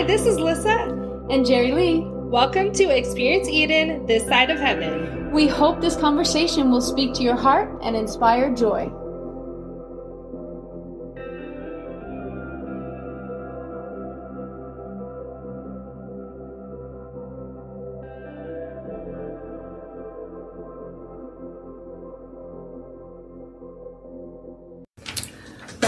Hi, this is Lissa and Jerry Lee. Welcome to Experience Eden, this side of heaven. We hope this conversation will speak to your heart and inspire joy.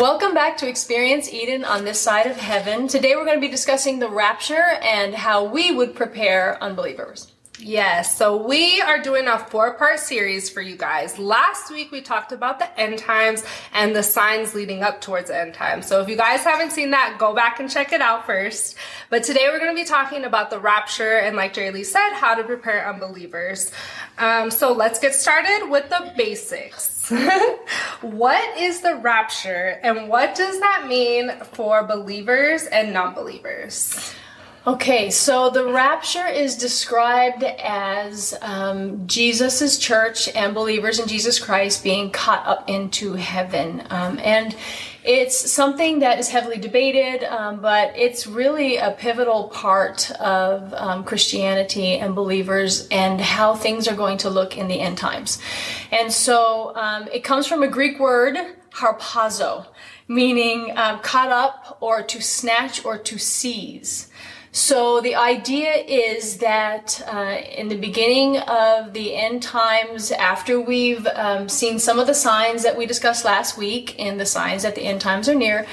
Welcome back to Experience Eden on this side of heaven. Today we're going to be discussing the rapture and how we would prepare unbelievers. Yes, so we are doing a four part series for you guys. Last week we talked about the end times and the signs leading up towards the end times. So if you guys haven't seen that, go back and check it out first. But today we're going to be talking about the rapture and, like Jerry Lee said, how to prepare unbelievers. Um, so let's get started with the basics. what is the rapture and what does that mean for believers and non believers? Okay, so the rapture is described as um, Jesus' church and believers in Jesus Christ being caught up into heaven. Um, and it's something that is heavily debated, um, but it's really a pivotal part of um, Christianity and believers and how things are going to look in the end times. And so um, it comes from a Greek word, harpazo, meaning um, caught up or to snatch or to seize. So the idea is that uh, in the beginning of the end times, after we've um, seen some of the signs that we discussed last week, and the signs that the end times are near,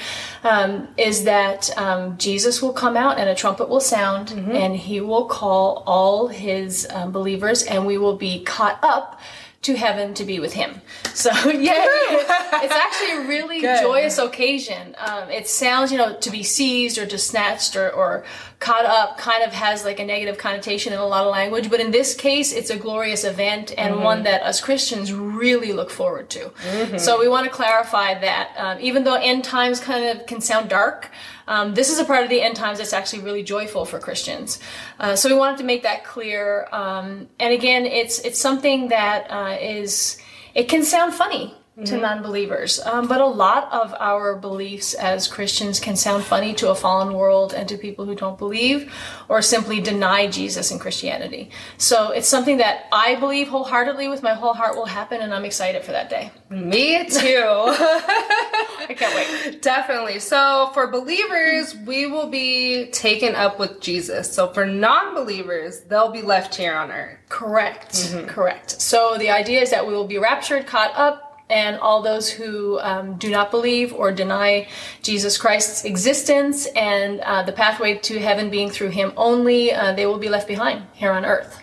um, is that um, Jesus will come out and a trumpet will sound, mm-hmm. and he will call all his um, believers, and we will be caught up to heaven to be with him. So yeah, it's actually a really Good. joyous occasion. Um, it sounds, you know, to be seized or to snatched or, or caught up kind of has like a negative connotation in a lot of language, but in this case, it's a glorious event and mm-hmm. one that us Christians really look forward to. Mm-hmm. So we want to clarify that, um, even though end times kind of can sound dark, um, this is a part of the end times that's actually really joyful for Christians. Uh, so we wanted to make that clear. Um, and again, it's it's something that uh, is it can sound funny to mm-hmm. non-believers. Um, but a lot of our beliefs as Christians can sound funny to a fallen world and to people who don't believe or simply deny Jesus and Christianity. So it's something that I believe wholeheartedly with my whole heart will happen, and I'm excited for that day. Me too. I can't wait. Definitely. So for believers, we will be taken up with Jesus. So for non-believers, they'll be left here on earth. Correct. Mm-hmm. Correct. So the idea is that we will be raptured, caught up, and all those who um, do not believe or deny Jesus Christ's existence and uh, the pathway to heaven being through Him only, uh, they will be left behind here on earth.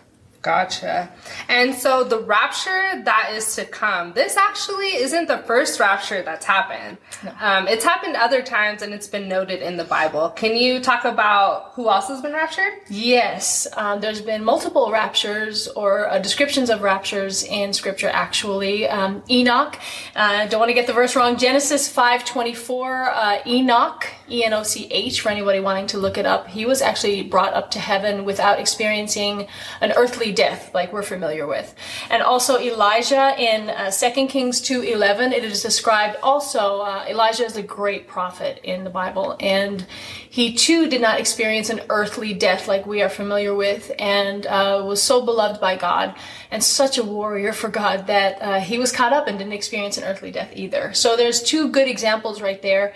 Gotcha. And so the rapture that is to come, this actually isn't the first rapture that's happened. No. Um, it's happened other times and it's been noted in the Bible. Can you talk about who else has been raptured? Yes. Um, there's been multiple raptures or uh, descriptions of raptures in scripture actually. Um, Enoch, uh, don't want to get the verse wrong, Genesis 5.24, uh, Enoch, E-N-O-C-H for anybody wanting to look it up, he was actually brought up to heaven without experiencing an earthly death like we're familiar with. And also Elijah in uh, 2 Kings 2:11 it is described also uh, Elijah is a great prophet in the Bible and he too did not experience an earthly death like we are familiar with and uh, was so beloved by God and such a warrior for God that uh, he was caught up and didn't experience an earthly death either. So there's two good examples right there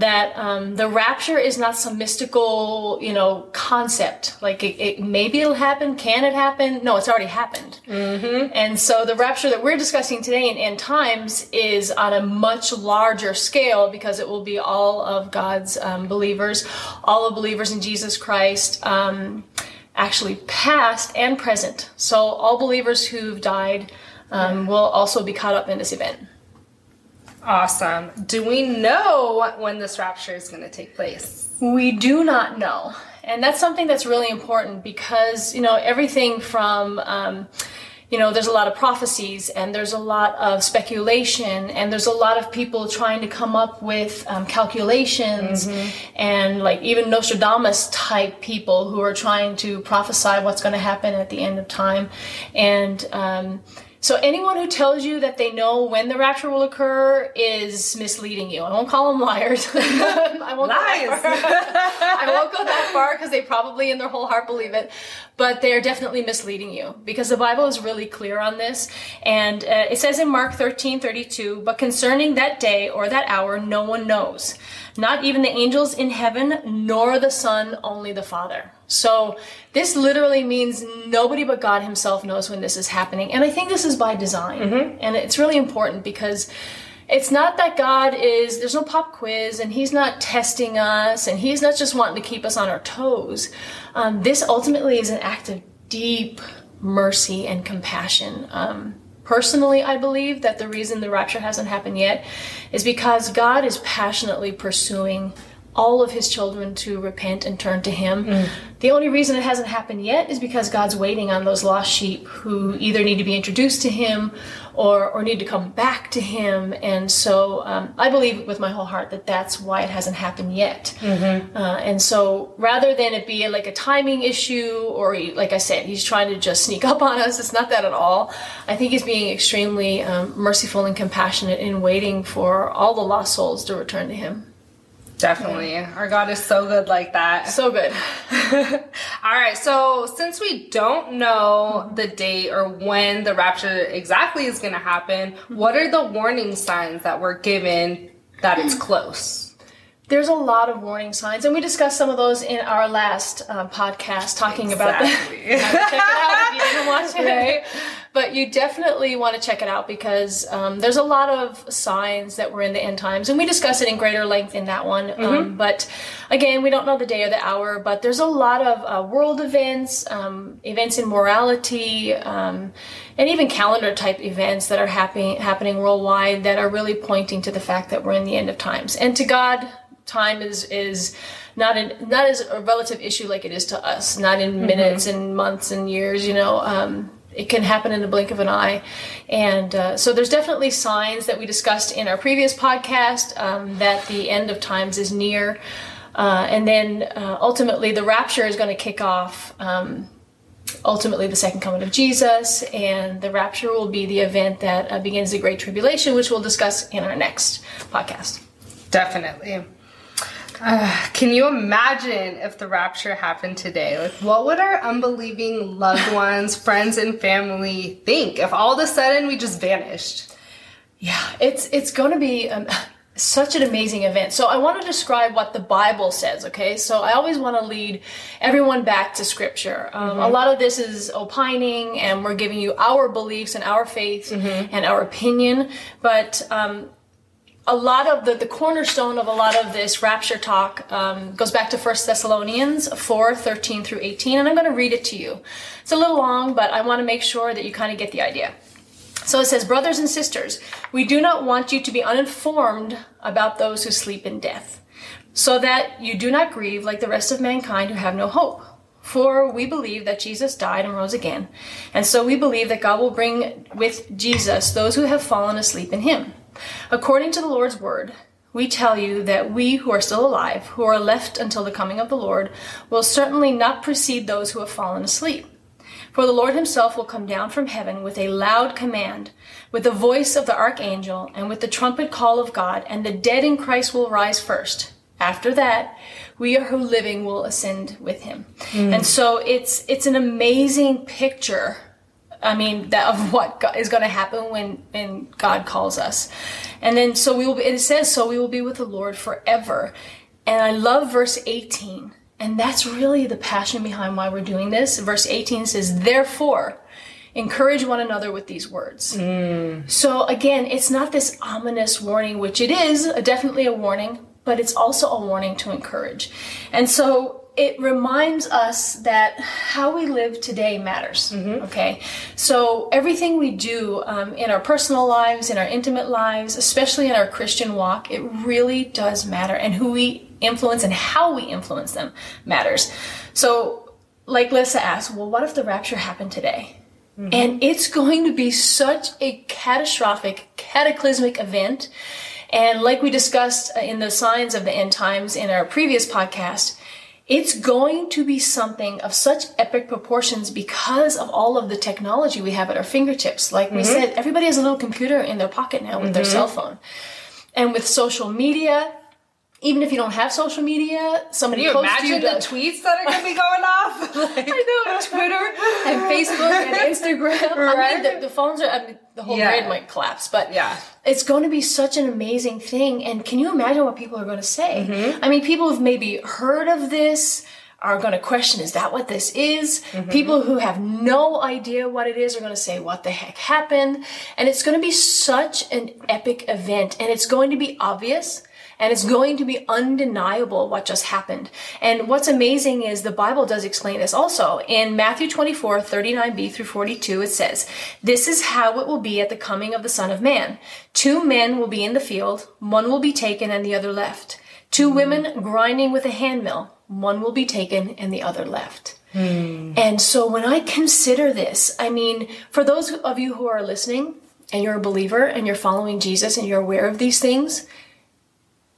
that um, the rapture is not some mystical, you know, concept. Like it, it, maybe it'll happen. Can it happen? No, it's already happened. Mm-hmm. And so the rapture that we're discussing today in end times is on a much larger scale because it will be all of God's um, believers, all of believers in Jesus Christ. Um, actually past and present. So all believers who've died um, will also be caught up in this event. Awesome. Do we know when this rapture is going to take place? We do not know. And that's something that's really important because, you know, everything from, um, you know, there's a lot of prophecies and there's a lot of speculation and there's a lot of people trying to come up with um, calculations mm-hmm. and like even Nostradamus type people who are trying to prophesy what's going to happen at the end of time. And, um, So anyone who tells you that they know when the rapture will occur is misleading you. I won't call them liars. I won't Lies. Go I won't go that far because they probably in their whole heart believe it, but they are definitely misleading you because the Bible is really clear on this. And uh, it says in Mark 13, 32, but concerning that day or that hour, no one knows. Not even the angels in heaven, nor the Son, only the Father. So this literally means nobody but God Himself knows when this is happening. And I think this is by design. And it's really important because it's not that God is, there's no pop quiz and He's not testing us and He's not just wanting to keep us on our toes. Um, this ultimately is an act of deep mercy and compassion. Um, personally, I believe that the reason the rapture hasn't happened yet is because God is passionately pursuing all of his children to repent and turn to him. The only reason it hasn't happened yet is because God's waiting on those lost sheep who either need to be introduced to him or, or need to come back to him. And so um, I believe with my whole heart that that's why it hasn't happened yet. Uh, and so rather than it be like a timing issue or he, like I said, he's trying to just sneak up on us, it's not that at all. I think he's being extremely um, merciful and compassionate in waiting for all the lost souls to return to him. Definitely. Our God is so good like that. So good. All right, so since we don't know the date or when the rapture exactly is going to happen, what are the warning signs that we're given that it's close? There's a lot of warning signs, and we discussed some of those in our last uh, podcast, talking about that. check it out if you didn't watch it, right? But you definitely want to check it out because um, there's a lot of signs that we're in the end times, and we discuss it in greater length in that one. Um, but again, we don't know the day or the hour, but there's a lot of uh, world events, um, events in morality, um, and even calendar type events that are happening happening worldwide that are really pointing to the fact that we're in the end of times. And to God, time is is not an not as a relative issue like it is to us. Not in minutes and months and years. You know. Um, it can happen in the blink of an eye. And uh, so there's definitely signs that we discussed in our previous podcast um, that the end of times is near. Uh, and then uh, ultimately, the rapture is going to kick off. Um, ultimately, the second coming of Jesus, and the rapture will be the event that uh, begins the Great Tribulation, which we'll discuss in our next podcast. Definitely. Uh, can you imagine if the rapture happened today? Like, what would our unbelieving loved ones, friends, and family think if all of a sudden we just vanished? Yeah, it's it's going to be um, such an amazing event. So I want to describe what the Bible says. Okay, so I always want to lead everyone back to Scripture. Um, A lot of this is opining, and we're giving you our beliefs and our faith and our opinion, but. Um, a lot of the, the cornerstone of a lot of this rapture talk um, goes back to 1 Thessalonians 4 13 through 18, and I'm going to read it to you. It's a little long, but I want to make sure that you kind of get the idea. So it says, Brothers and sisters, we do not want you to be uninformed about those who sleep in death, so that you do not grieve like the rest of mankind who have no hope. For we believe that Jesus died and rose again, and so we believe that God will bring with Jesus those who have fallen asleep in him. According to the Lord's word, we tell you that we who are still alive, who are left until the coming of the Lord, will certainly not precede those who have fallen asleep. For the Lord himself will come down from heaven with a loud command, with the voice of the archangel, and with the trumpet call of God, and the dead in Christ will rise first. After that, we who are living will ascend with him. Mm. And so it's it's an amazing picture I mean, that of what is going to happen when, when God calls us. And then, so we will be, it says, so we will be with the Lord forever. And I love verse 18. And that's really the passion behind why we're doing this. Verse 18 says, therefore, encourage one another with these words. Mm. So again, it's not this ominous warning, which it is definitely a warning, but it's also a warning to encourage. And so it reminds us that how we live today matters. Okay, so everything we do um, in our personal lives, in our intimate lives, especially in our Christian walk, it really does matter, and who we influence and how we influence them matters. So, like Lissa asked, well, what if the rapture happened today? And it's going to be such a catastrophic, cataclysmic event. And like we discussed uh, in the signs of the end times in our previous podcast, it's going to be something of such epic proportions because of all of the technology we have at our fingertips. Like we mm-hmm. said, everybody has a little computer in their pocket now with their mm-hmm. cell phone. And with social media, even if you don't have social media, somebody Can you close to you imagine the tweets that are going to be going off? Like- I know Twitter and Facebook and Instagram. I mean, the, the phones are. I mean, the whole Yeah. grid might collapse, but Yeah. it's going to be such an amazing thing. And can you imagine what people are going to say? Mm-hmm. I mean, people who've maybe heard of this are going to question, is that what this is? Mm-hmm. People who have no idea what it is are going to say, what the heck happened? And it's going to be such an epic event and it's going to be obvious. And it's going to be undeniable what just happened. And what's amazing is the Bible does explain this also. In Matthew 24, 39b through 42, it says, This is how it will be at the coming of the Son of Man. Two men will be in the field, one will be taken and the other left. Two hmm. women grinding with a handmill, one will be taken and the other left. Hmm. And so when I consider this, I mean, for those of you who are listening and you're a believer and you're following Jesus and you're aware of these things,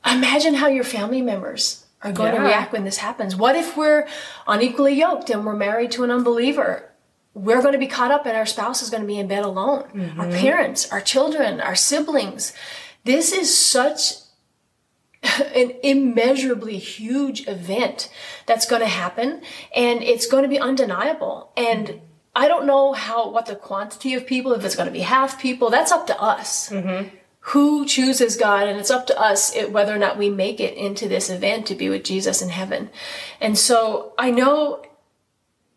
imagine how your family members are going to react when this happens. What if we're unequally yoked and we're married to an unbeliever? We're going to be caught up and our spouse is going to be in bed alone. Mm-hmm. Our parents, our children, our siblings. This is such an immeasurably huge event that's going to happen and it's going to be undeniable and mm-hmm. i don't know how what the quantity of people if it's going to be half people that's up to us mm-hmm. Who chooses god and it's up to us whether or not we make it into this event to be with jesus in heaven. And so i know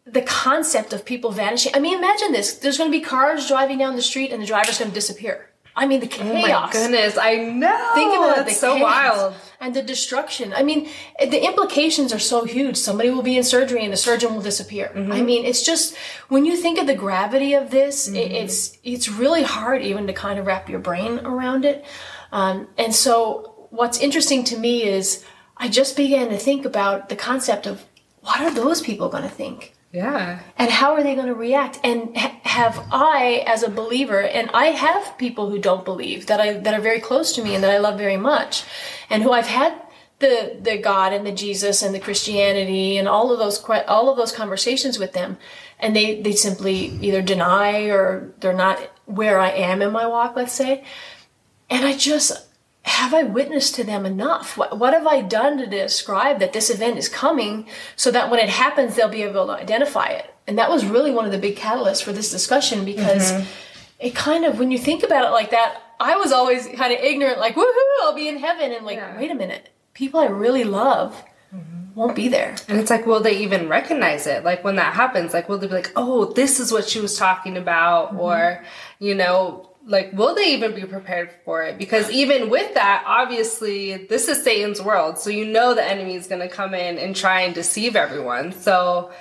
the concept of people vanishing i mean imagine this there's going to be cars driving down the street and the driver's going to disappear i mean the chaos Oh my goodness, I know. Think about it. It's the so chaos wild. And the destruction. I mean, the implications are so huge. Somebody will be in surgery and the surgeon will disappear. Mm-hmm. I mean, it's just when you think of the gravity of this, Mm-hmm. it's it's really hard even to kind of wrap your brain around it. Um, and so, what's interesting to me is I just began to think about the concept of what are those people going to think? Yeah. and how are they going to react and ha- have i as a believer and i have people who don't believe that i that are very close to me and that i love very much and who i've had the the god and the jesus and the christianity and all of those all of those conversations with them and they they simply either deny or they're not where i am in my walk let's say and i just have I witnessed to them enough? What, what have I done to describe that this event is coming so that when it happens, they'll be able to identify it? And that was really one of the big catalysts for this discussion because it kind of, when you think about it like that, I was always kind of ignorant, like, woohoo, I'll be in heaven. And like, Yeah. wait a minute, people I really love won't be there. And it's like, will they even recognize it? Like when that happens, like will they be like, oh, this is what she was talking about, Mm-hmm. or you know, like will they even be prepared for it? Because even with that, obviously, this is Satan's world, so you know the enemy is going to come in and try and deceive everyone. So,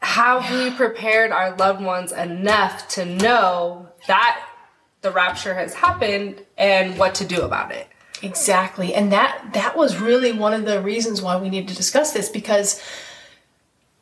have we prepared our loved ones enough to know that the rapture has happened and what to do about it? Exactly. And that that was really one of the reasons why we need to discuss this because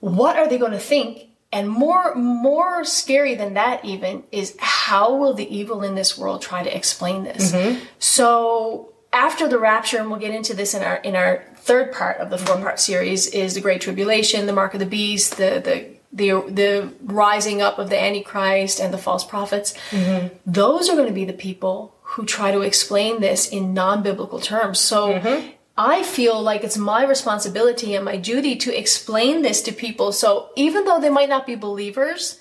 what are they going to think? And more more scary than that even is how will the evil in this world try to explain this? Mm-hmm. So after the rapture, and we'll get into this in our in our third part of the four part series, is the Great Tribulation, the Mark of the Beast, the the the the rising up of the Antichrist and the false prophets. Mm-hmm. Those are going to be the people who try to explain this in non biblical terms. So. Mm-hmm. I feel like it's my responsibility and my duty to explain this to people. So even though they might not be believers,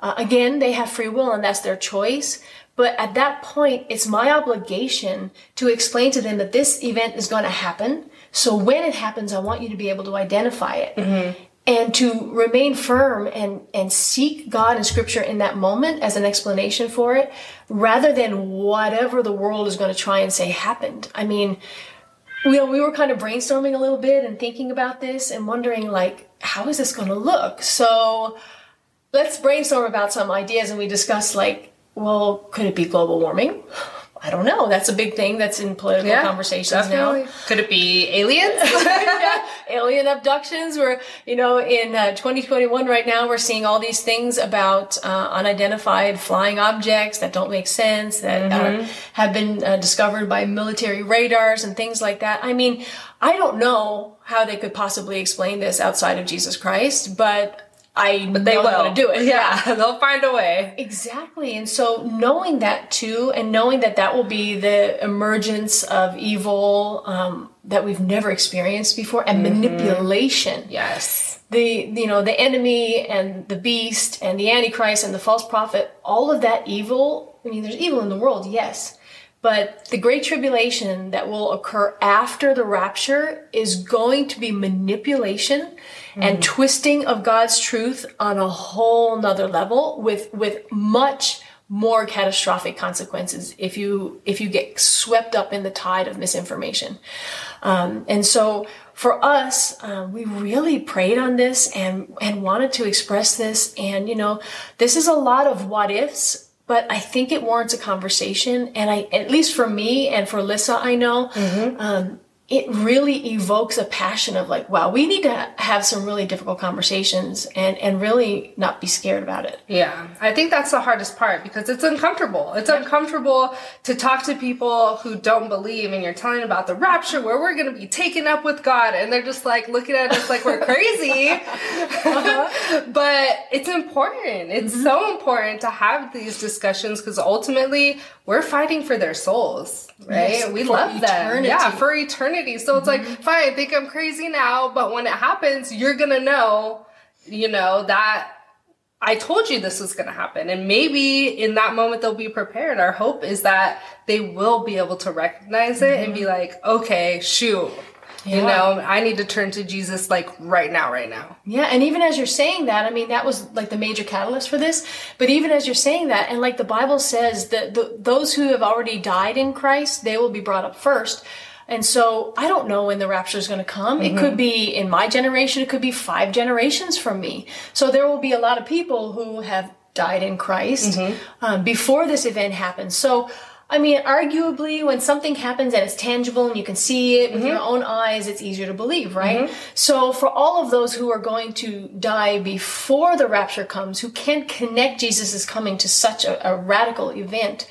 uh, again, they have free will and that's their choice. But at that point, it's my obligation to explain to them that this event is going to happen. So when it happens, I want you to be able to identify it. And to remain firm and, and seek God and scripture in that moment as an explanation for it, rather than whatever the world is going to try and say happened. I mean, we, we were kind of brainstorming a little bit and thinking about this and wondering like how is this going to look? So let's brainstorm about some ideas and we discussed like well could it be global warming i don't know that's a big thing that's in political conversations now Could it be aliens? yeah, alien abductions. We're, you know, in uh, 2021 right now, we're seeing all these things about uh, unidentified flying objects that don't make sense, that are, have been uh, discovered by military radars and things like that. I mean, I don't know how they could possibly explain this outside of Jesus Christ, but I But they know will how to do it. Yeah, they'll find a way. Exactly. And so knowing that too, and knowing that that will be the emergence of evil um, that we've never experienced before and manipulation. Yes. The, you know, the enemy and the beast and the antichrist and the false prophet, all of that evil. I mean, there's evil in the world, yes. But the great tribulation that will occur after the rapture is going to be manipulation and twisting of God's truth on a whole nother level with, with much more catastrophic consequences if you, if you get swept up in the tide of misinformation. Um, and so for us, um, we really prayed on this and, and wanted to express this. And, you know, this is a lot of what ifs, but I think it warrants a conversation. And I, at least for me and for Lissa, I know, um, it really evokes a passion of like, wow, we need to have some really difficult conversations and, and really not be scared about it. Yeah, I think that's the hardest part because it's uncomfortable. It's uncomfortable to talk to people who don't believe and you're telling about the rapture where we're going to be taken up with God and they're just like looking at us like we're crazy. Uh-huh. but it's important. It's mm-hmm. so important to have these discussions because ultimately we're fighting for their souls, right? Yes, we love them. Yeah, for eternity. So it's like, mm-hmm. fine, I think I'm crazy now, but when it happens, you're going to know, you know, that I told you this was going to happen. And maybe in that moment they'll be prepared. Our hope is that they will be able to recognize it and be mm-hmm. like, okay, shoot. You know, I need to turn to Jesus like right now, right now. Yeah, and even as you're saying that, I mean, that was like the major catalyst for this. But even as you're saying that, and like the Bible says that the, those who have already died in Christ, they will be brought up first. And so I don't know when the rapture is going to come. It could be in my generation. It could be five generations from me. So there will be a lot of people who have died in Christ um, before this event happens. So I mean, arguably, when something happens and it's tangible and you can see it with your own eyes, it's easier to believe, right? So, for all of those who are going to die before the rapture comes, who can't connect Jesus' coming to such a, a radical event,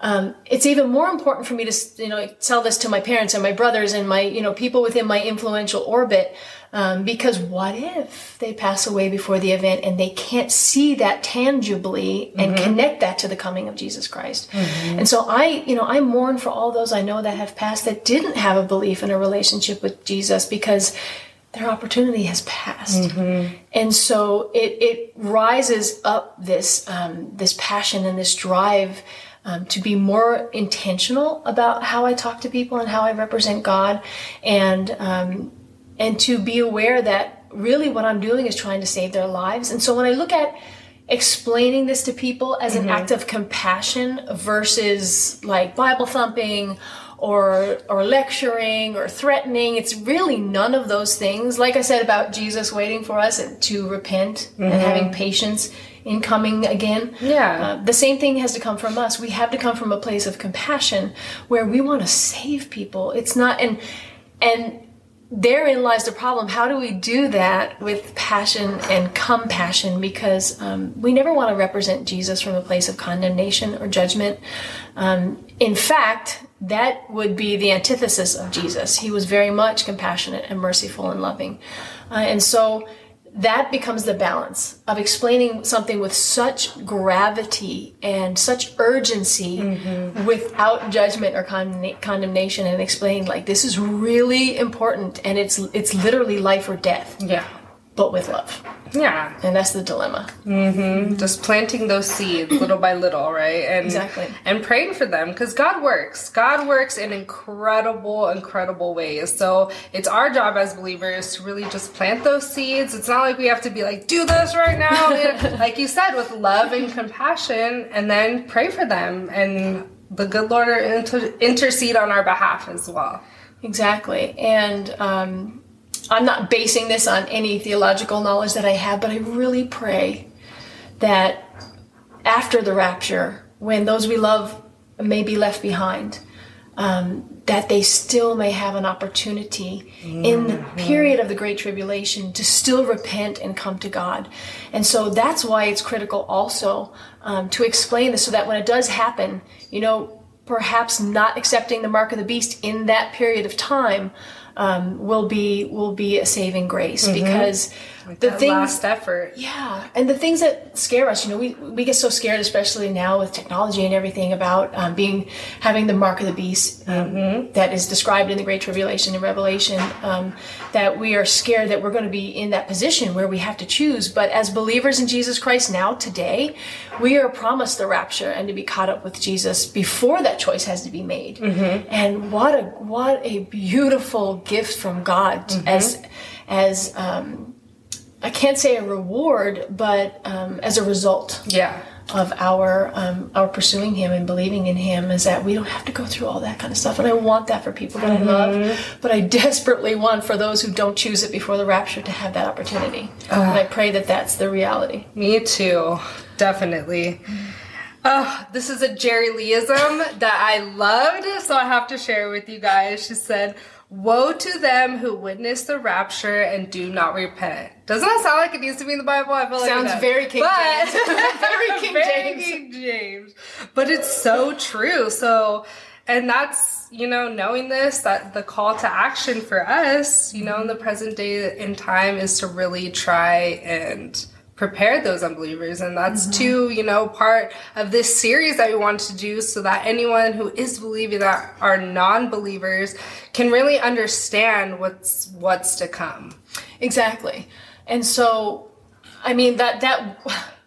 um, it's even more important for me to, you know, tell this to my parents and my brothers and my, you know, people within my influential orbit. Um, because what if they pass away before the event and they can't see that tangibly and connect that to the coming of Jesus Christ? And so I, you know, I mourn for all those I know that have passed that didn't have a belief in a relationship with Jesus because their opportunity has passed. And so it, it rises up this, um, this passion and this drive um, to be more intentional about how I talk to people and how I represent God, and um, and to be aware that really what I'm doing is trying to save their lives. And so when I look at explaining this to people as an act of compassion versus like Bible thumping or or lecturing or threatening it's really none of those things. Like i said about jesus waiting for us to repent and having patience in coming again Yeah. uh, the same thing has to come from us. We have to come from a place of compassion where we want to save people. It's not and and therein lies the problem. How do we do that with passion and compassion? Because um, we never want to represent Jesus from a place of condemnation or judgment. Um, in fact, that would be the antithesis of Jesus. He was very much compassionate and merciful and loving. Uh, and so that becomes the balance of explaining something with such gravity and such urgency mm-hmm. without judgment or condemna- condemnation and explaining like this is really important and it's it's literally life or death Yeah. But with love Yeah. and that's the dilemma Just planting those seeds little by little, right? And Exactly. and praying for them because God works. God works in incredible, incredible ways. So it's our job as believers to really just plant those seeds. It's not like we have to be like, do this right now. like you said, with love and compassion, and then pray for them. And the good Lord inter- intercede on our behalf as well. Exactly. And um, I'm not basing this on any theological knowledge that I have, but I really pray that after the rapture, when those we love may be left behind, um, that they still may have an opportunity in the period of the Great Tribulation to still repent and come to God. And so that's why it's critical also um, to explain this so that when it does happen, you know, perhaps not accepting the mark of the beast in that period of time, um, will be will be a saving grace because the things last effort. yeah, and the things that scare us, you know, we, we get so scared, especially now with technology and everything, about um, being having the mark of the beast um, that is described in the Great Tribulation and Revelation. Um, that we are scared that we're going to be in that position where we have to choose. But as believers in Jesus Christ now, today, we are promised the rapture and to be caught up with Jesus before that choice has to be made. And what a what a beautiful gift from God as as um, I can't say a reward, but um, as a result Yeah. of our um, our pursuing Him and believing in Him, is that we don't have to go through all that kind of stuff. And I want that for people that I love, but I desperately want for those who don't choose it before the rapture to have that opportunity. and I pray that that's the reality. Me too. Definitely. Uh, this is a Jerry Leeism that I loved, so I have to share with you guys. She said, Woe to them who witness the rapture and do not repent. Doesn't that sound like it needs to be in the Bible? I feel like Sounds it very King but, James. Very King very James. King James. But it's so true. So, and that's, you know, knowing this, that the call to action for us, you know, in the present day in time is to really try and prepare those unbelievers. And that's mm-hmm. too, you know, part of this series that we want to do so that anyone who is believing that are non-believers can really understand what's, what's to come. Exactly. And so, I mean that that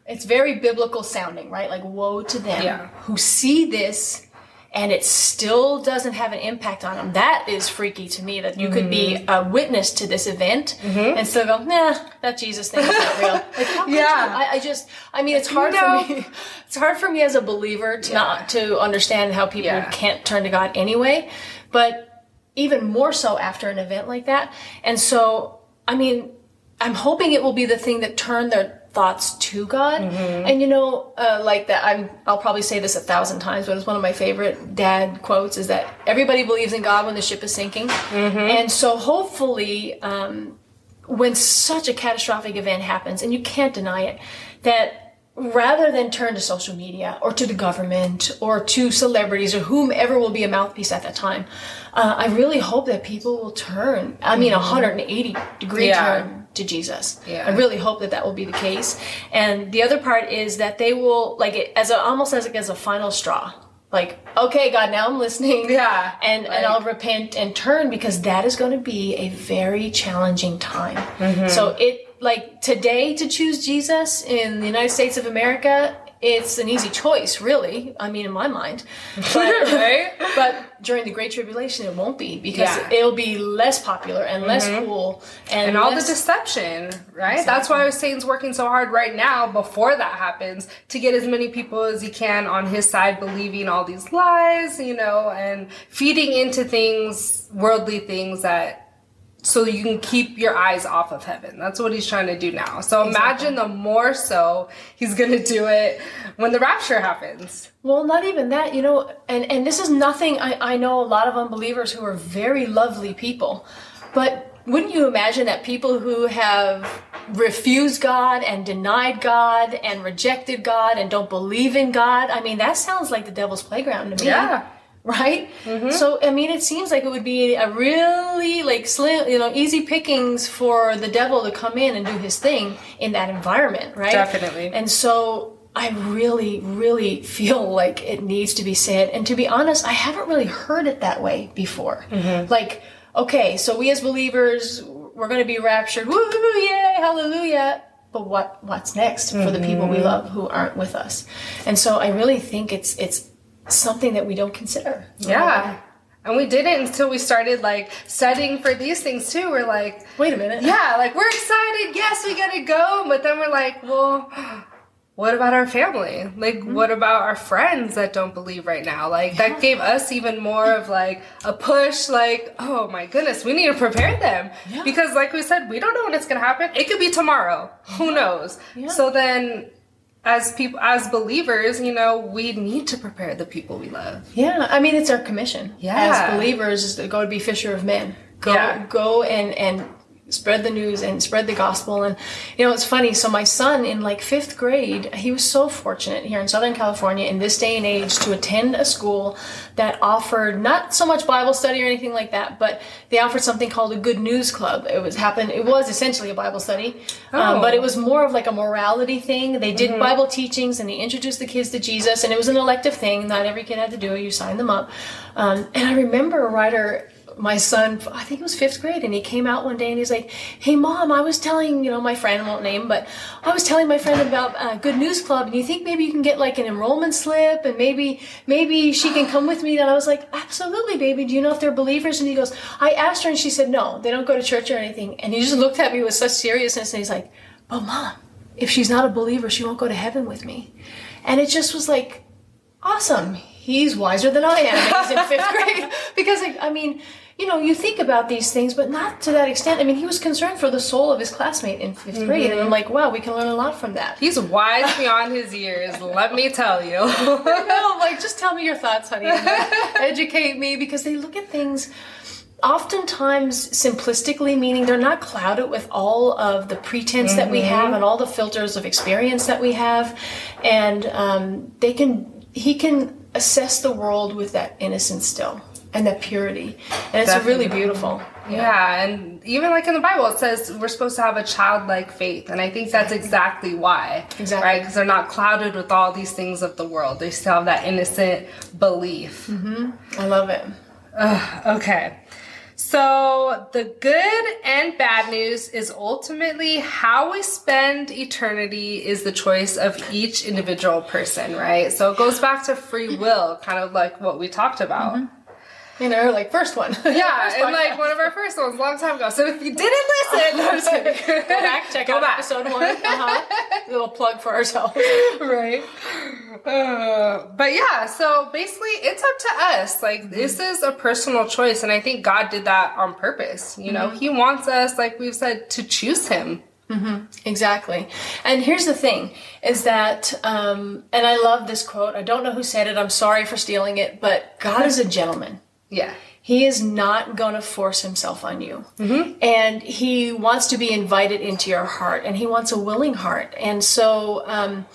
it's very biblical sounding, right? Like woe to them Yeah. who see this and it still doesn't have an impact on them. That is freaky to me that you could be Mm-hmm. a witness to this event and still go, nah, that Jesus thing is not real. Like, Yeah. I, I just, I mean, it's hard for me. It's hard for me as a believer to not to understand how people Yeah. can't turn to God anyway. But even more so after an event like that. And so, I mean, I'm hoping it will be the thing that turned their thoughts to God. And you know, uh, like that, I'm, I'll probably say this a thousand times, but it's one of my favorite dad quotes is that everybody believes in God when the ship is sinking. And so hopefully, um, when such a catastrophic event happens, and you can't deny it, that rather than turn to social media or to the government or to celebrities or whomever will be a mouthpiece at that time, uh, I really hope that people will turn. I mean, a 180 degree Yeah. turn to Jesus. Yeah. I really hope that that will be the case. And the other part is that they will like it as a almost as a, as a final straw. Like, okay, God, now I'm listening. Yeah, And like- and I'll repent and turn because that is going to be a very challenging time. Mm-hmm. So it like today to choose Jesus in the United States of America, it's an easy choice, really. I mean, in my mind, but, Right? but during the Great Tribulation, it won't be because Yeah. Mm-hmm. it'll be less popular and less cool and, and all the deception, right? That's why Satan's working so hard right now before that happens to get as many people as he can on his side believing all these lies, you know, and feeding into things, worldly things that so you can keep your eyes off of heaven. That's what he's trying to do now. So imagine the more so he's going to do it when the rapture happens. Well, not even that, you know, and, and this is nothing, I, I know a lot of unbelievers who are very lovely people, but wouldn't you imagine that people who have refused God and denied God and rejected God and don't believe in God, I mean, that sounds like the devil's playground to me. Yeah. Right? Mm-hmm. So, I mean, it seems like it would be a really, like, slim, you know, easy pickings for the devil to come in and do his thing in that environment, right? Definitely. And so I really, really feel like it needs to be said. And to be honest, I haven't really heard it that way before. Mm-hmm. Like, okay, so we as believers, we're going to be raptured. Woo, woo yay, hallelujah. But what what's next for the people we mm-hmm. love who aren't with us? And so I really think it's it's something that we don't consider. Yeah. And we didn't until we started like studying for these things too. We're like, Wait a minute. yeah, like we're excited. Yes, we gotta go. But then we're like, well, what about our family? Like, Mm-hmm. what about our friends that don't believe right now? Like, that gave us even more of like a push. Like, oh my goodness, we need to prepare them Yeah. because, like we said, we don't know when it's gonna happen. It could be tomorrow. Who knows? So then. As people, as believers, you know, we need to prepare the people we love. Yeah, I mean it's our commission Yeah. as believers is to go to be fisher of men. Go Yeah. go and and spread the news and spread the gospel. And you know it's funny. So my son in like fifth grade he was so fortunate here in southern california in this day and age to attend a school that offered not so much bible study or anything like that but they offered something called a good news club. It was happened it was essentially a bible study um, Oh. but it was more of like a morality thing. They did bible teachings and they introduced the kids to jesus and it was an elective thing. Not every kid had to do it. You signed them up. Um, and i remember a writer my son, I think it was fifth grade, and he came out one day and he's like, "Hey, mom, I was telling you know my friend, I won't name, but I was telling my friend about uh, Good News Club, and you think maybe you can get like an enrollment slip, and maybe maybe she can come with me." And I was like, "Absolutely, baby. Do you know if they're believers?" And he goes, "I asked her, and she said no, they don't go to church or anything." And he just looked at me with such seriousness, and he's like, "But mom, if she's not a believer, she won't go to heaven with me." And it just was like, awesome. He's wiser than I am. He's in fifth grade because, I mean, you know, you think about these things, but not to that extent. I mean, he was concerned for the soul of his classmate in 5th grade, and I'm mm-hmm. like, wow, we can learn a lot from that. He's wise beyond his years, let me tell you. no, I'm like, just tell me your thoughts, honey. Uh, educate me because they look at things oftentimes simplistically, meaning they're not clouded with all of the pretense that we mm-hmm. have and all the filters of experience that we have, and um, they can he can assess the world with that innocence still and that purity, and it's really beautiful. Yeah, and even like in the Bible, it says we're supposed to have a childlike faith, and I think that's exactly why. Exactly. Right? Because they're not clouded with all these things of the world. They still have that innocent belief. Mm-hmm. I love it. Okay. So the good and bad news is ultimately how we spend eternity is the choice of each individual person, right? So it goes back to free will, kind of like what we talked about. Mm-hmm. You know, like first one. Yeah, First and like one of our first ones a long time ago. So if you didn't listen, I'm just kidding. Go back, check Go out back. episode one. Uh-huh. Little plug for ourselves. right? Uh, but yeah, so basically, it's up to us. Like, this is a personal choice, and I think God did that on purpose. You know, He wants us, like we've said, to choose Him. Exactly. And here's the thing is that, um, and I love this quote. I don't know who said it. I'm sorry for stealing it, but God is a gentleman. Yeah. He is not going to force himself on you. And he wants to be invited into your heart and he wants a willing heart. And so, um,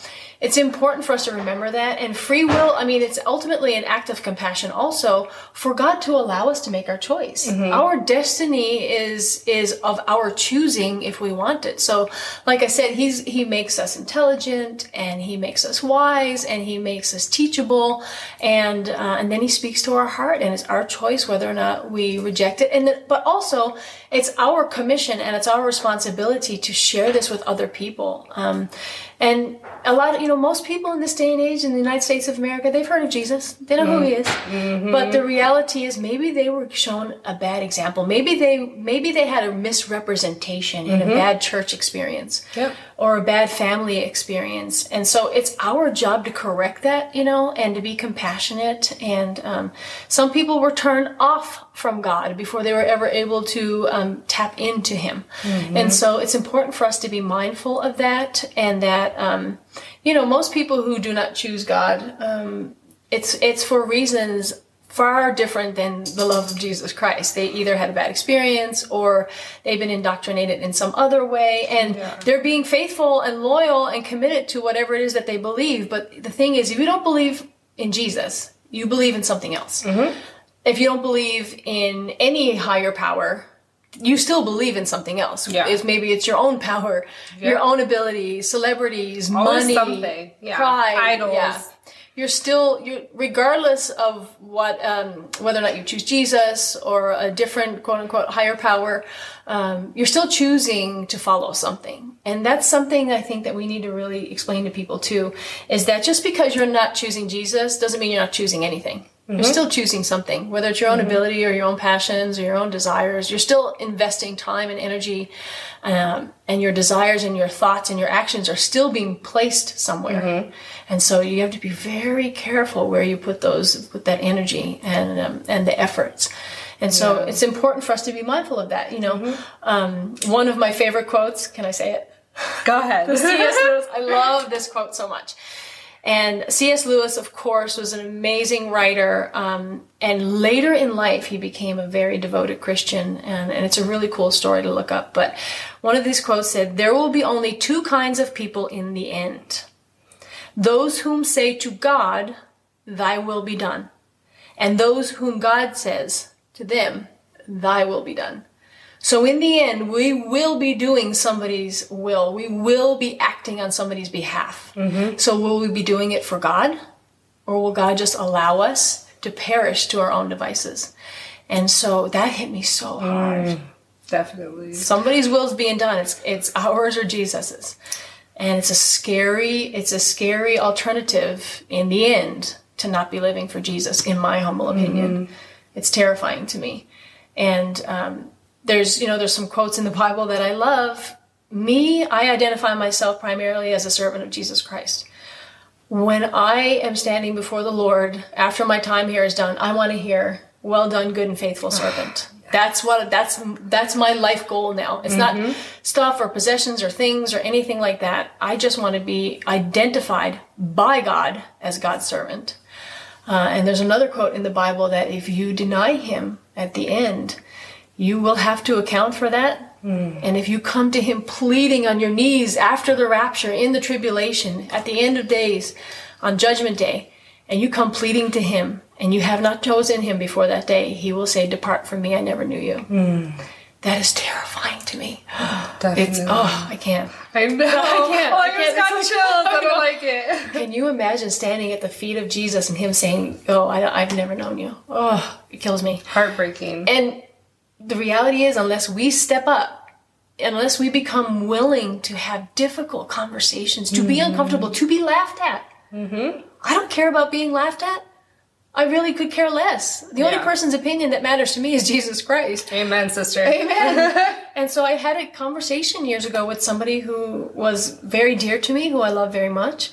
it's important for us to remember that. And free will, I mean, it's ultimately an act of compassion also for God to allow us to make our choice. Our destiny is, is of our choosing if we want it. So, like I said, he's, he makes us intelligent and he makes us wise and he makes us teachable. And, uh, and then he speaks to our heart and it's our choice whether or not we reject it. And, the, but also it's our commission and it's our responsibility to share this with other people. Um, and a lot of, you know, most people in this day and age in the United States of America, they've heard of Jesus. They know who he mm-hmm. is. Mm-hmm. But the reality is maybe they were shown a bad example. Maybe they, maybe they had a misrepresentation in a mm-hmm. bad church experience Yep. Or a bad family experience. And so it's our job to correct that, you know, and to be compassionate. And um, some people were turned off from God before they were ever able to um, tap into Him. And so it's important for us to be mindful of that and that, um, you know, most people who do not choose God, um, it's it's for reasons far different than the love of Jesus Christ. They either had a bad experience or they've been indoctrinated in some other way and they're being faithful and loyal and committed to whatever it is that they believe. But the thing is, if you don't believe in Jesus, you believe in something else. Mm-hmm. If you don't believe in any higher power, you still believe in something else. Yeah. If maybe it's your own power, your own ability, celebrities, Always money, something. Yeah. pride, Idols. yeah you're still you regardless of what um, whether or not you choose jesus or a different quote unquote higher power um, you're still choosing to follow something. And that's something i think that we need to really explain to people too is that just because you're not choosing jesus doesn't mean you're not choosing anything you're still choosing something whether it's your own ability or your own passions or your own desires you're still investing time and energy um, and your desires and your thoughts and your actions are still being placed somewhere and so you have to be very careful where you put those put that energy and um, and the efforts and so it's important for us to be mindful of that you know um, one of my favorite quotes can i say it Go ahead. C.S. Lewis. I love this quote so much. And C.S. Lewis, of course, was an amazing writer. Um, and later in life, he became a very devoted Christian. And, and it's a really cool story to look up. But one of these quotes said, There will be only two kinds of people in the end those whom say to God, Thy will be done, and those whom God says to them, Thy will be done. So in the end, we will be doing somebody's will. We will be acting on somebody's behalf. Mm-hmm. So will we be doing it for God? Or will God just allow us to perish to our own devices? And so that hit me so hard. Mm, definitely. Somebody's will is being done. It's it's ours or Jesus's. And it's a scary, it's a scary alternative in the end to not be living for Jesus, in my humble opinion. Mm-hmm. It's terrifying to me. And um, there's you know there's some quotes in the bible that i love. Me i identify myself primarily as a servant of jesus christ. When i am standing before the lord after my time here is done i want to hear well done good and faithful servant. that's what that's that's my life goal now. It's mm-hmm. not stuff or possessions or things or anything like that. I just want to be identified by god as god's servant. Uh, and there's another quote in the bible that if you deny him at the end you will have to account for that. Mm. And if you come to him pleading on your knees after the rapture, in the tribulation, at the end of days, on judgment day, and you come pleading to him, and you have not chosen him before that day, he will say, Depart from me, I never knew you. Mm. That is terrifying to me. Definitely. It's, oh, I can't. I know. I can't. Oh, I, I can't. got chills. I don't like it. Can you imagine standing at the feet of Jesus and him saying, Oh, I, I've never known you? Oh, it kills me. Heartbreaking. And the reality is, unless we step up, unless we become willing to have difficult conversations, to mm-hmm. be uncomfortable, to be laughed at, mm-hmm. I don't care about being laughed at. I really could care less. The yeah. only person's opinion that matters to me is Jesus Christ. Amen, sister. Amen. and so I had a conversation years ago with somebody who was very dear to me, who I love very much.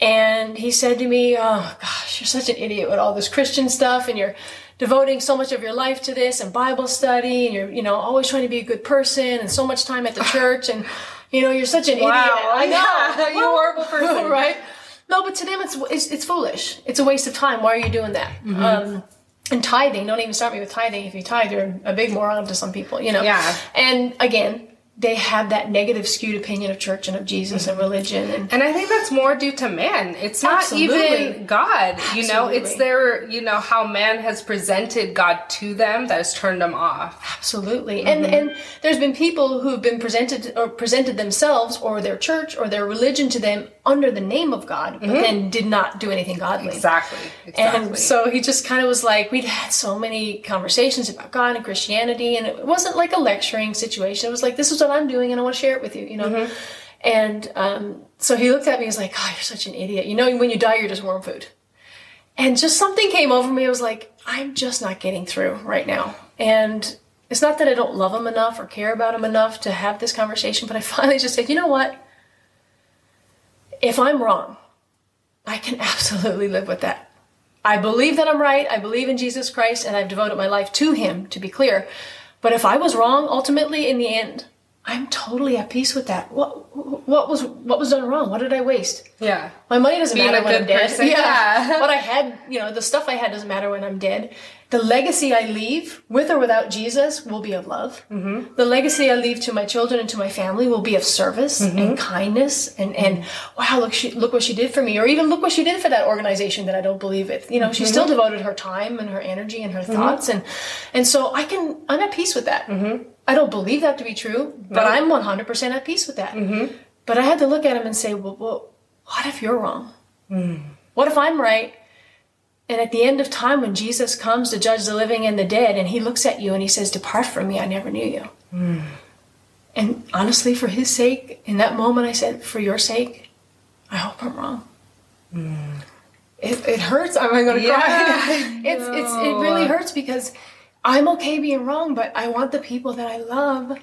And he said to me, Oh gosh, you're such an idiot with all this Christian stuff and you're devoting so much of your life to this and Bible study and you're, you know, always trying to be a good person and so much time at the church and, you know, you're such an wow. idiot. I know. Yeah, you horrible person. right? No, but to them it's, it's, it's, foolish. It's a waste of time. Why are you doing that? Mm-hmm. Um, and tithing, don't even start me with tithing. If you tithe, you're a big moron to some people, you know? Yeah. And again, they have that negative skewed opinion of church and of Jesus mm-hmm. and religion and, and I think that's more due to man. It's not Absolutely. even God. Absolutely. You know, it's their you know, how man has presented God to them that has turned them off. Absolutely. Mm-hmm. And and there's been people who've been presented or presented themselves or their church or their religion to them under the name of God, but mm-hmm. then did not do anything godly. Exactly. exactly. And so he just kind of was like, we'd had so many conversations about God and Christianity, and it wasn't like a lecturing situation. It was like, this is what I'm doing, and I want to share it with you, you know? Mm-hmm. And um, so he looked at me and was like, oh, you're such an idiot. You know, when you die, you're just worm food. And just something came over me. I was like, I'm just not getting through right now. And it's not that I don't love him enough or care about him enough to have this conversation, but I finally just said, you know what? if I'm wrong, I can absolutely live with that. I believe that I'm right. I believe in Jesus Christ and I've devoted my life to him, to be clear. But if I was wrong, ultimately, in the end, I'm totally at peace with that. What what was what was done wrong? What did I waste? Yeah, my money doesn't Being matter when I'm dead. Person, yeah. yeah. what I had, you know, the stuff I had doesn't matter when I'm dead. The legacy I leave, with or without Jesus, will be of love. Mm-hmm. The legacy I leave to my children and to my family will be of service mm-hmm. and kindness and and wow, look she look what she did for me, or even look what she did for that organization that I don't believe it. You know, she mm-hmm. still devoted her time and her energy and her mm-hmm. thoughts, and and so I can I'm at peace with that. I don't believe that to be true, but I'm 100% at peace with that. Mm-hmm. But I had to look at him and say, well, well what if you're wrong? Mm. What if I'm right? And at the end of time, when Jesus comes to judge the living and the dead, and he looks at you and he says, Depart from me, I never knew you. Mm. And honestly, for his sake, in that moment, I said, For your sake, I hope I'm wrong. Mm. It, it hurts. I'm going to yeah, cry. it's, it's, it really hurts because I'm okay being wrong, but I want the people that I love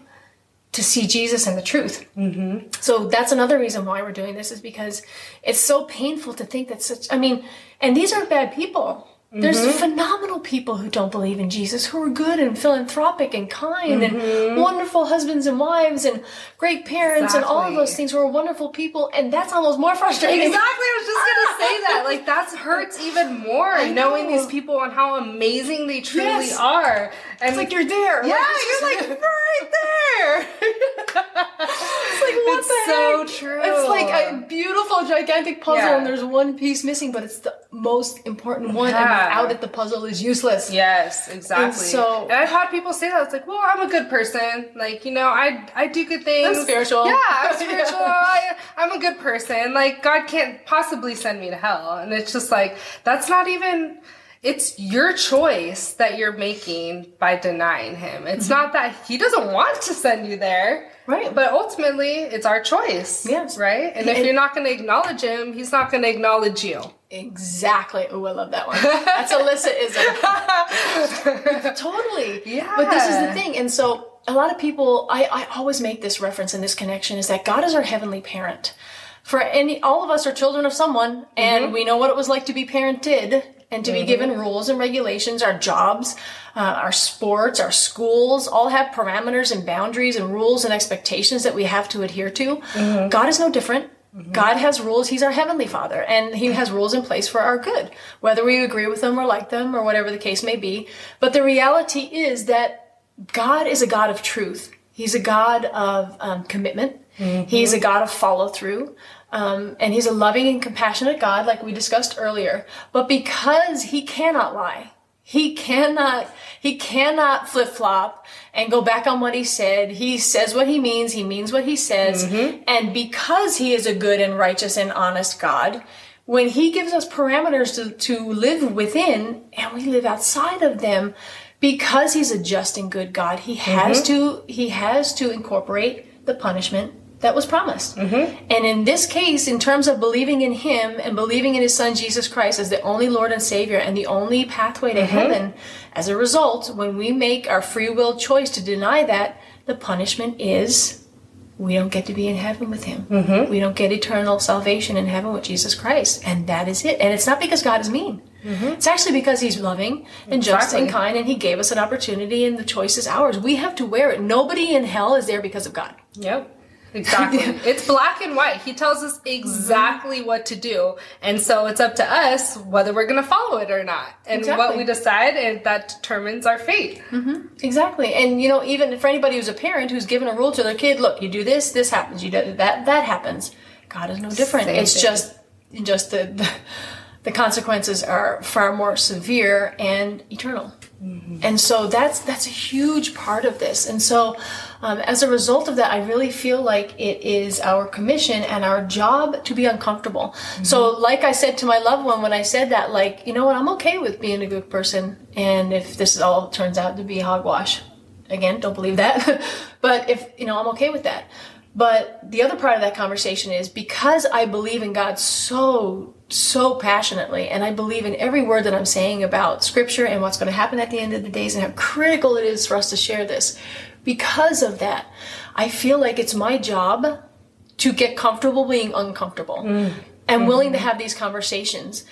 to see Jesus and the truth. Mm-hmm. So that's another reason why we're doing this is because it's so painful to think that such, I mean, and these are bad people. There's mm-hmm. phenomenal people who don't believe in Jesus who are good and philanthropic and kind and mm-hmm. wonderful husbands and wives and great parents and all of those things who are wonderful people and that's almost more frustrating. Exactly, I was just gonna say that. Like that hurts even more knowing these people and how amazing they truly Yes. are. And It's like you're there. yeah, it's you're like right there. It's like what It's the so heck? true. It's like a beautiful gigantic puzzle Yeah. and there's one piece missing, but it's the most important one and Yeah. without it the puzzle is useless. Yes, exactly. so- and I've had people say that it's like, well, I'm a good person. Like, you know, I I do good things. I'm spiritual. Yeah, I'm Yeah. spiritual. I, I'm a good person. Like, God can't possibly send me to hell. And it's just like that's not even. It's your choice that you're making by denying him. It's mm-hmm. not that he doesn't want to send you there. Right. But ultimately, it's our choice. Yes. Right? And if you're not going to acknowledge him, he's not going to acknowledge you. Exactly. Oh, I love that one. That's Alyssa-ism. totally. Yeah. But this is the thing. And so a lot of people, I, I always make this reference and this connection is that God is our heavenly parent. For any, all of us are children of someone and mm-hmm. we know what it was like to be parented and to be mm-hmm. given rules and regulations. Our jobs, uh, our sports, our schools all have parameters and boundaries and rules and expectations that we have to adhere to. Mm-hmm. God is no different. God has rules. He's our heavenly father and he has rules in place for our good, whether we agree with them or like them or whatever the case may be. But the reality is that God is a God of truth. He's a God of um, commitment. He's a God of follow through. Um, and he's a loving and compassionate God, like we discussed earlier. But because he cannot lie, he cannot, he cannot flip flop and go back on what he said. He says what he means. He means what he says. Mm-hmm. And because he is a good and righteous and honest God, when he gives us parameters to, to live within and we live outside of them, because he's a just and good God, he has mm-hmm. to, he has to incorporate the punishment that was promised. Mm-hmm. And in this case, in terms of believing in Him and believing in His Son Jesus Christ as the only Lord and Savior and the only pathway to mm-hmm. heaven, as a result, when we make our free will choice to deny that, the punishment is we don't get to be in heaven with Him. Mm-hmm. We don't get eternal salvation in heaven with Jesus Christ. And that is it. And it's not because God is mean. It's actually because He's loving and just and kind, and He gave us an opportunity, and the choice is ours. We have to wear it. Nobody in hell is there because of God. Yep. Exactly. it's black and white. He tells us exactly what to do. And so it's up to us whether we're going to follow it or not. And what we decide, and that determines our fate. Mm-hmm. Exactly. And you know, even for anybody who's a parent who's given a rule to their kid, look, you do this, this happens. You do that, that happens. God is no different. Same it's thing. just just the, the the consequences are far more severe and eternal. And so that's that's a huge part of this. And so um, as a result of that, I really feel like it is our commission and our job to be uncomfortable. So like I said to my loved one when I said that, like, you know what, I'm okay with being a good person. And if this all turns out to be hogwash, again, don't believe that. but if, you know, I'm okay with that. But the other part of that conversation is because I believe in God so, so passionately, and I believe in every word that I'm saying about scripture and what's going to happen at the end of the days and how critical it is for us to share this. Because of that, I feel like it's my job to get comfortable being uncomfortable mm. and mm-hmm. willing to have these conversations.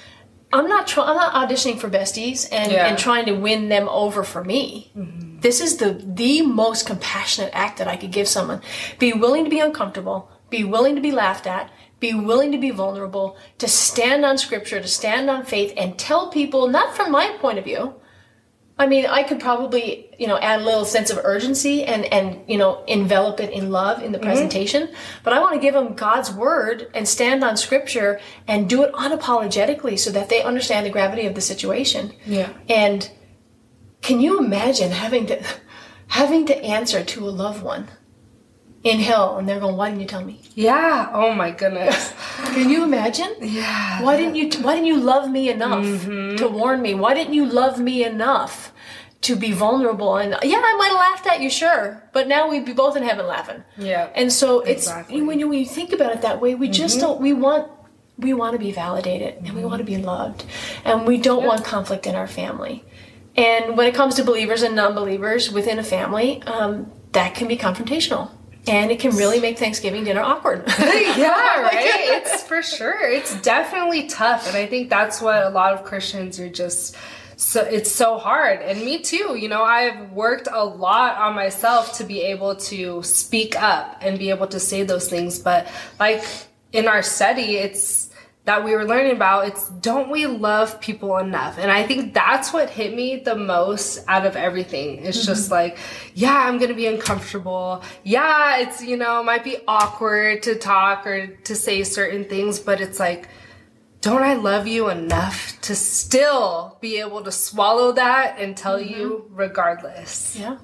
I'm not try- I'm not auditioning for besties and, Yeah. and trying to win them over for me. Mm-hmm. This is the the most compassionate act that I could give someone. Be willing to be uncomfortable, be willing to be laughed at, be willing to be vulnerable, to stand on scripture, to stand on faith and tell people not from my point of view. I mean, I could probably, you know, add a little sense of urgency and and you know, envelop it in love in the mm-hmm. presentation, but I want to give them God's word and stand on scripture and do it unapologetically so that they understand the gravity of the situation. Yeah. And can you imagine having to having to answer to a loved one in hell and they're going, "Why didn't you tell me?" Yeah. Oh my goodness. Can you imagine? yeah. Why didn't you why didn't you love me enough to warn me? Why didn't you love me enough to be vulnerable? And yeah, I might have laughed at you, sure, but now we'd be both in heaven laughing. Yeah. And so it's Exactly. when you when you think about it that way, we just don't we want we want to be validated and we want to be loved and we don't want conflict in our family. And when it comes to believers and non-believers within a family, um, that can be confrontational. And it can really make Thanksgiving dinner awkward. yeah, oh right? It's for sure. It's definitely tough. And I think that's what a lot of Christians are just so it's so hard and me too you know i've worked a lot on myself to be able to speak up and be able to say those things but like in our study it's that we were learning about it's don't we love people enough? And i think that's what hit me the most out of everything. It's mm-hmm. just like yeah i'm gonna be uncomfortable. Yeah it's you know might be awkward to talk or to say certain things but it's like don't i love you enough to still be able to swallow that and tell mm-hmm. you regardless? Yeah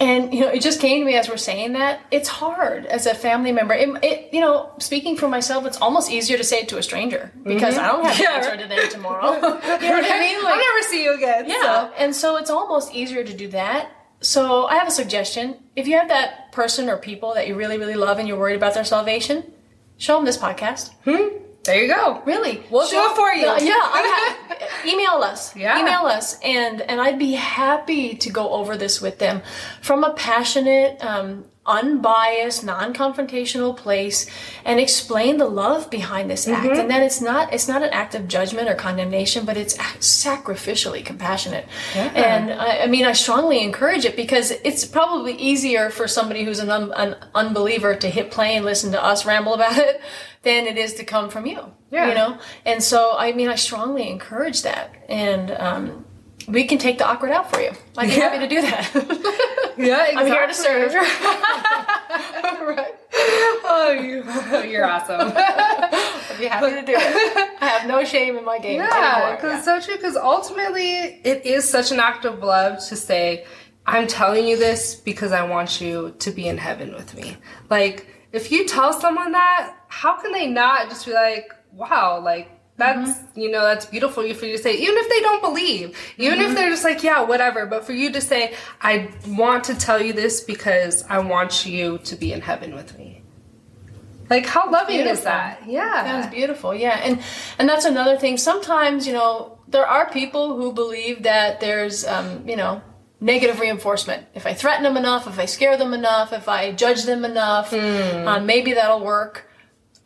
and you know, it just came to me as we're saying that it's hard as a family member. It, it you know, speaking for myself, it's almost easier to say it to a stranger because mm-hmm. I don't have yeah. an answer to them tomorrow. you know what I mean? Like, I'll never see you again. Yeah, so. and so it's almost easier to do that. So I have a suggestion. If you have that person or people that you really, really love and you're worried about their salvation, show them this podcast. Hmm? There you go. Really, we'll do it for you. Uh, yeah, email us. Yeah, email us, and and I'd be happy to go over this with them from a passionate, um, unbiased, non-confrontational place and explain the love behind this act. Mm-hmm. And then it's not it's not an act of judgment or condemnation, but it's sacrificially compassionate. Yeah. And I, I, mean, I strongly encourage it because it's probably easier for somebody who's an, un, an unbeliever to hit play and listen to us ramble about it than it is to come from you. Yeah. You know? And so, I mean, I strongly encourage that. And, um, we can take the awkward out for you. I'd be yeah. happy to do that. yeah, exactly. I'm here to serve. right. Oh, you, you're awesome. I'd be happy to do it. I have no shame in my game. Yeah, because yeah. so true. Because ultimately, it is such an act of love to say, "I'm telling you this because I want you to be in heaven with me." Like, if you tell someone that, how can they not just be like, "Wow, like." That's mm-hmm. you know that's beautiful for you to say, even if they don't believe, even mm-hmm. if they're just like yeah whatever. But for you to say, I want to tell you this because I want you to be in heaven with me. Like how loving is that? Yeah, sounds beautiful. Yeah, and and that's another thing. Sometimes you know there are people who believe that there's um, you know negative reinforcement. If I threaten them enough, if I scare them enough, if I judge them enough, mm. um, maybe that'll work.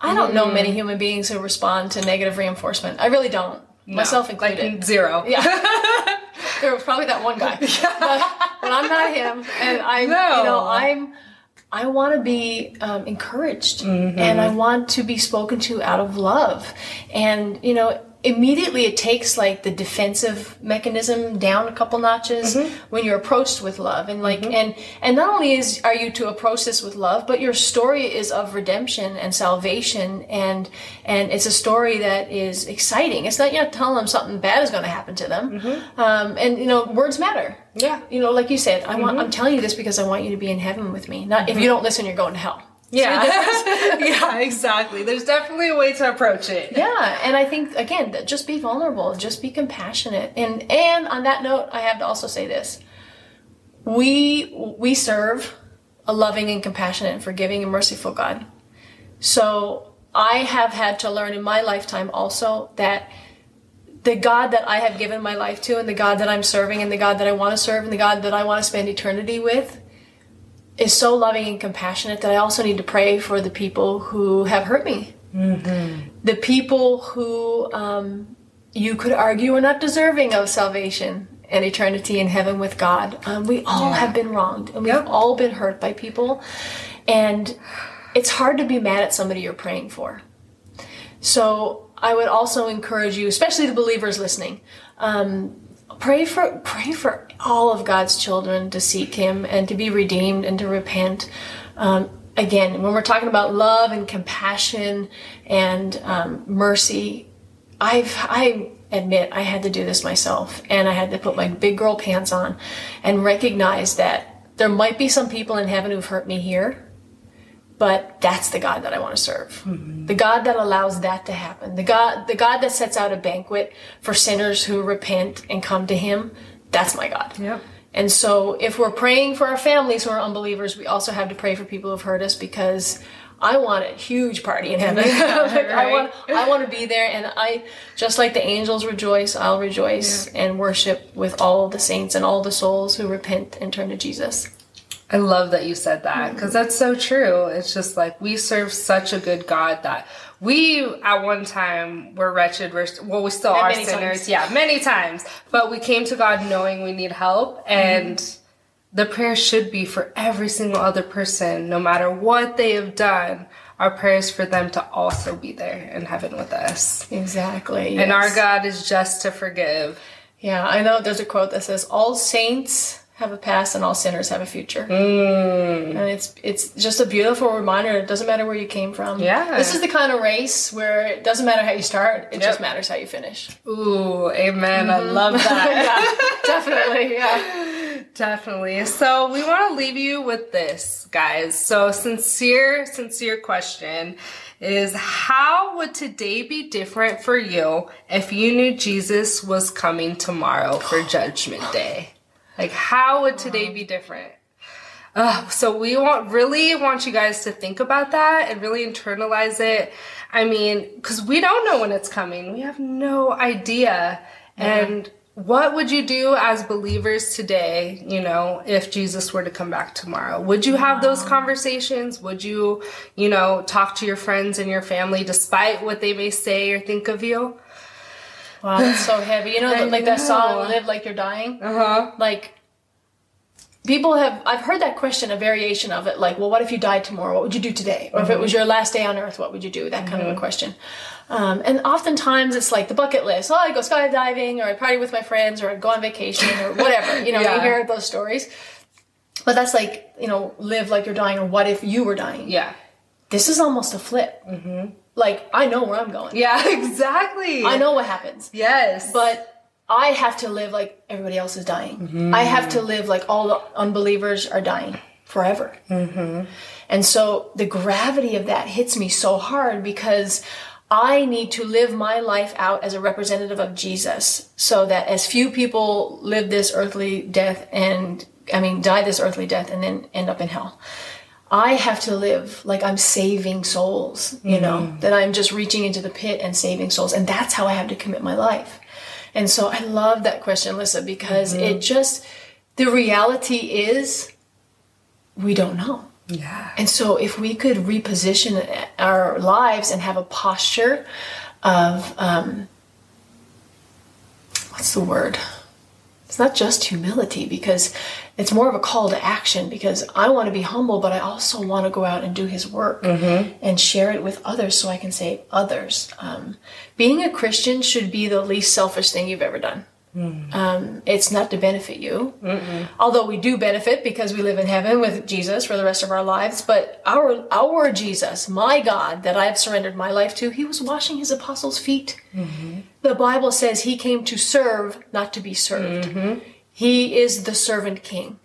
I don't know many mm. human beings who respond to negative reinforcement. I really don't. No, Myself included. Like zero. Yeah. there was probably that one guy. Yeah. But, but, I'm not him. And I'm, no. you know, I'm, I want to be um, encouraged mm-hmm. and I want to be spoken to out of love. And, you know, immediately it takes like the defensive mechanism down a couple notches mm-hmm. when you're approached with love. And like mm-hmm. and and not only is are you to approach this with love but your story is of redemption and salvation. And and it's a story that is exciting. It's not you're not telling them something bad is going to happen to them. Mm-hmm. um, and you know words matter. Yeah. You know like you said i want i'm telling you this because i want you to be in heaven with me. Not if you mm-hmm. don't listen you're going to hell yeah. yeah, exactly. There's definitely a way to approach it. Yeah, and I think again, just be vulnerable, just be compassionate. And and on that note, I have to also say this. We we serve a loving and compassionate and forgiving and merciful God. So I have had to learn in my lifetime also that the God that I have given my life to and the God that I'm serving and the God that I want to serve and the God that I want to spend eternity with is so loving and compassionate that I also need to pray for the people who have hurt me. Mm-hmm. The people who um, you could argue are not deserving of salvation and eternity in heaven with God. Um, we all yeah. have been wronged and we've all been hurt by people. And it's hard to be mad at somebody you're praying for. So I would also encourage you, especially the believers listening, um, pray for pray for all of God's children to seek Him and to be redeemed and to repent. Um, again, when we're talking about love and compassion and um, mercy, I've I admit I had to do this myself, and I had to put my big girl pants on and recognize that there might be some people in heaven who've hurt me here, but that's the God that I want to serve. Mm-hmm. The God that allows that to happen. The God, the God that sets out a banquet for sinners who repent and come to Him. That's my God. Yep. And so, if we're praying for our families who are unbelievers, we also have to pray for people who've hurt us because I want a huge party in heaven. like. I want, I want to be there, and I just like the angels rejoice. I'll rejoice yeah. and worship with all the saints and all the souls who repent and turn to Jesus. I love that you said that because that's so true. It's just like we serve such a good God that we at one time were wretched. We're, well, we still And are sinners. times. Yeah, many times. But we came to God knowing we need help. And mm-hmm. the prayer should be for every single other person, no matter what they have done. Our prayers for them to also be there in heaven with us. Exactly. And our. God is just to forgive. Yeah, I know there's a quote that says, All saints have a past and all sinners have a future. Mm. And it's it's just a beautiful reminder. It doesn't matter where you came from. Yeah. This is the kind of race where it doesn't matter how you start, it just matters how you finish. Ooh, amen. I love that. yeah, definitely. Yeah. Definitely. So we want to leave you with this, guys. So sincere, sincere question is how would today be different for you if you knew Jesus was coming tomorrow for judgment day? Like how would today be different? Uh, so we want really want you guys to think about that and really internalize it. I mean, because we don't know when it's coming. We have no idea. And what would you do as believers today, you know, if Jesus were to come back tomorrow? Would you have those conversations? Would you, you know, talk to your friends and your family despite what they may say or think of you? Wow, that's so heavy. You know, I like that song, Live Like You're Dying? Uh huh. Like, people have, I've heard that question, a variation of it, like, well, what if you died tomorrow? What would you do today? Or if it was your last day on earth, what would you do? That kind of a question. Um, and oftentimes it's like the bucket list. Oh, I'd go skydiving, or I'd party with my friends, or I'd go on vacation, or whatever. You know, Yeah. you hear those stories. But that's like, you know, live like you're dying, or what if you were dying? Yeah. This is almost a flip. Mm-hmm. Like, I know where I'm going. Yeah, exactly. I know what happens. Yes. But I have to live like everybody else is dying. I mm-hmm. have to live like all the unbelievers are dying forever. Mm-hmm. And so the gravity of that hits me so hard because I need to live my life out as a representative of Jesus so that as few people live this earthly death and, I mean, die this earthly death and then end up in hell. I have to live like I'm saving souls, you know, that I'm just reaching into the pit and saving souls. And that's how I have to commit my life. And so I love that question, Alyssa, because it just, the reality is we don't know. yeah. And so if we could reposition our lives and have a posture of, um, what's the word? It's not just humility because it's more of a call to action because I want to be humble, but I also want to go out and do his work and share it with others so I can save others. Um, being a Christian should be the least selfish thing you've ever done. Um, it's not to benefit you, although we do benefit because we live in heaven with Jesus for the rest of our lives. But our our Jesus, my God, that I have surrendered my life to, He was washing His apostles' feet. The Bible says He came to serve, not to be served. He is the servant King.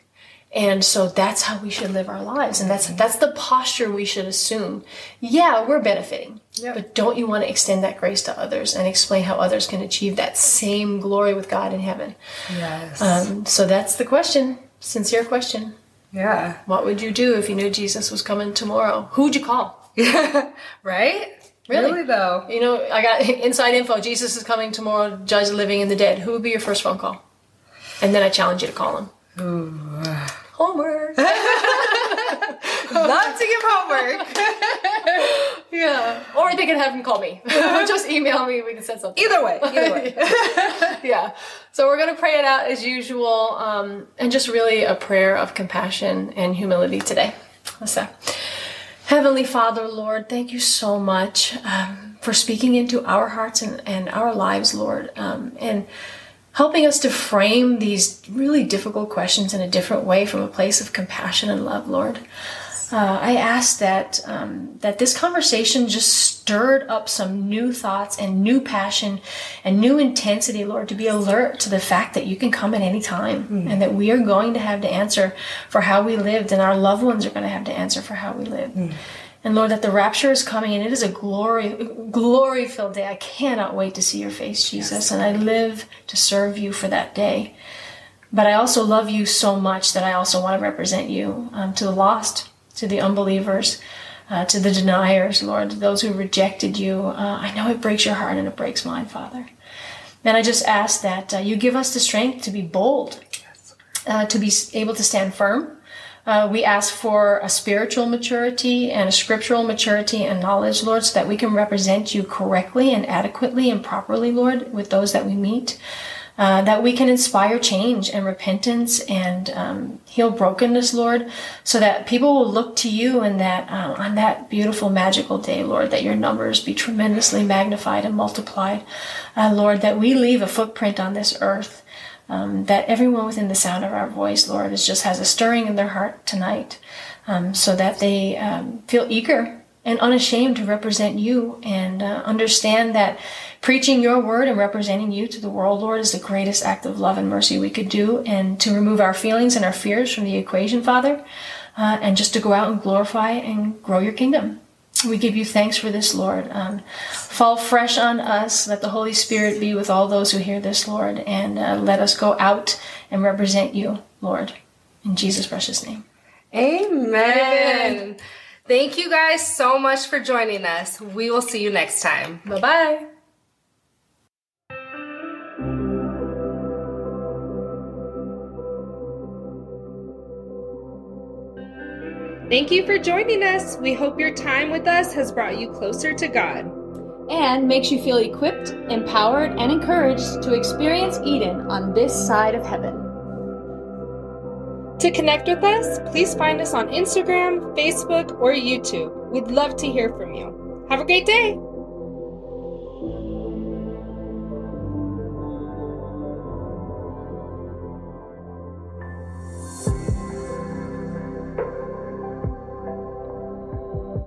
And so that's how we should live our lives. And that's that's the posture we should assume. Yeah, we're benefiting. Yep. But don't you want to extend that grace to others and explain how others can achieve that same glory with God in heaven? Yes. Um, so that's the question. Sincere question. yeah. What would you do if you knew Jesus was coming tomorrow? Who'd you call? right? Really? though. You know, I got inside info. Jesus is coming tomorrow, judge the living and the dead. Who would be your first phone call? And then I challenge you to call him. Homework. Love to give homework. yeah. Or they can have him call me. Just email me. We can set something. Either way. Either way. yeah. So we're going to pray it out as usual, um, and just really a prayer of compassion and humility today. Let's Heavenly Father, Lord, thank you so much um, for speaking into our hearts and, and our lives, Lord, um, and helping us to frame these really difficult questions in a different way from a place of compassion and love, Lord. Uh, I ask that um, that this conversation just stirred up some new thoughts and new passion and new intensity, Lord, to be alert to the fact that you can come at any time and that we are going to have to answer for how we lived and our loved ones are going to have to answer for how we lived. And Lord, that the rapture is coming and it is a glory, glory filled day. I cannot wait to see your face, Jesus, and I live to serve you for that day. But I also love you so much that I also want to represent you um, to the lost, to the unbelievers, uh, to the deniers, Lord, to those who rejected you. Uh, I know it breaks your heart and it breaks mine, Father. And I just ask that uh, you give us the strength to be bold, uh, to be able to stand firm, Uh, we ask for a spiritual maturity and a scriptural maturity and knowledge, Lord, so that we can represent you correctly and adequately and properly, Lord, with those that we meet. Uh, that we can inspire change and repentance and um, heal brokenness, Lord, so that people will look to you and that uh, on that beautiful, magical day, Lord, that your numbers be tremendously magnified and multiplied, uh, Lord, that we leave a footprint on this earth. Um, that everyone within the sound of our voice, Lord, is just has a stirring in their heart tonight, um, so that they um, feel eager and unashamed to represent you and uh, understand that preaching your word and representing you to the world, Lord, is the greatest act of love and mercy we could do, and to remove our feelings and our fears from the equation, Father, uh, and just to go out and glorify and grow your kingdom. We give you thanks for this, Lord. Um, fall fresh on us. Let the Holy Spirit be with all those who hear this, Lord, and uh, let us go out and represent you, Lord. In Jesus' precious name. Amen. Amen. Thank you guys so much for joining us. We will see you next time. Bye bye. Thank you for joining us. We hope your time with us has brought you closer to God and makes you feel equipped, empowered, and encouraged to experience Eden on this side of heaven. To connect with us, please find us on Instagram, Facebook, or YouTube. We'd love to hear from you. Have a great day!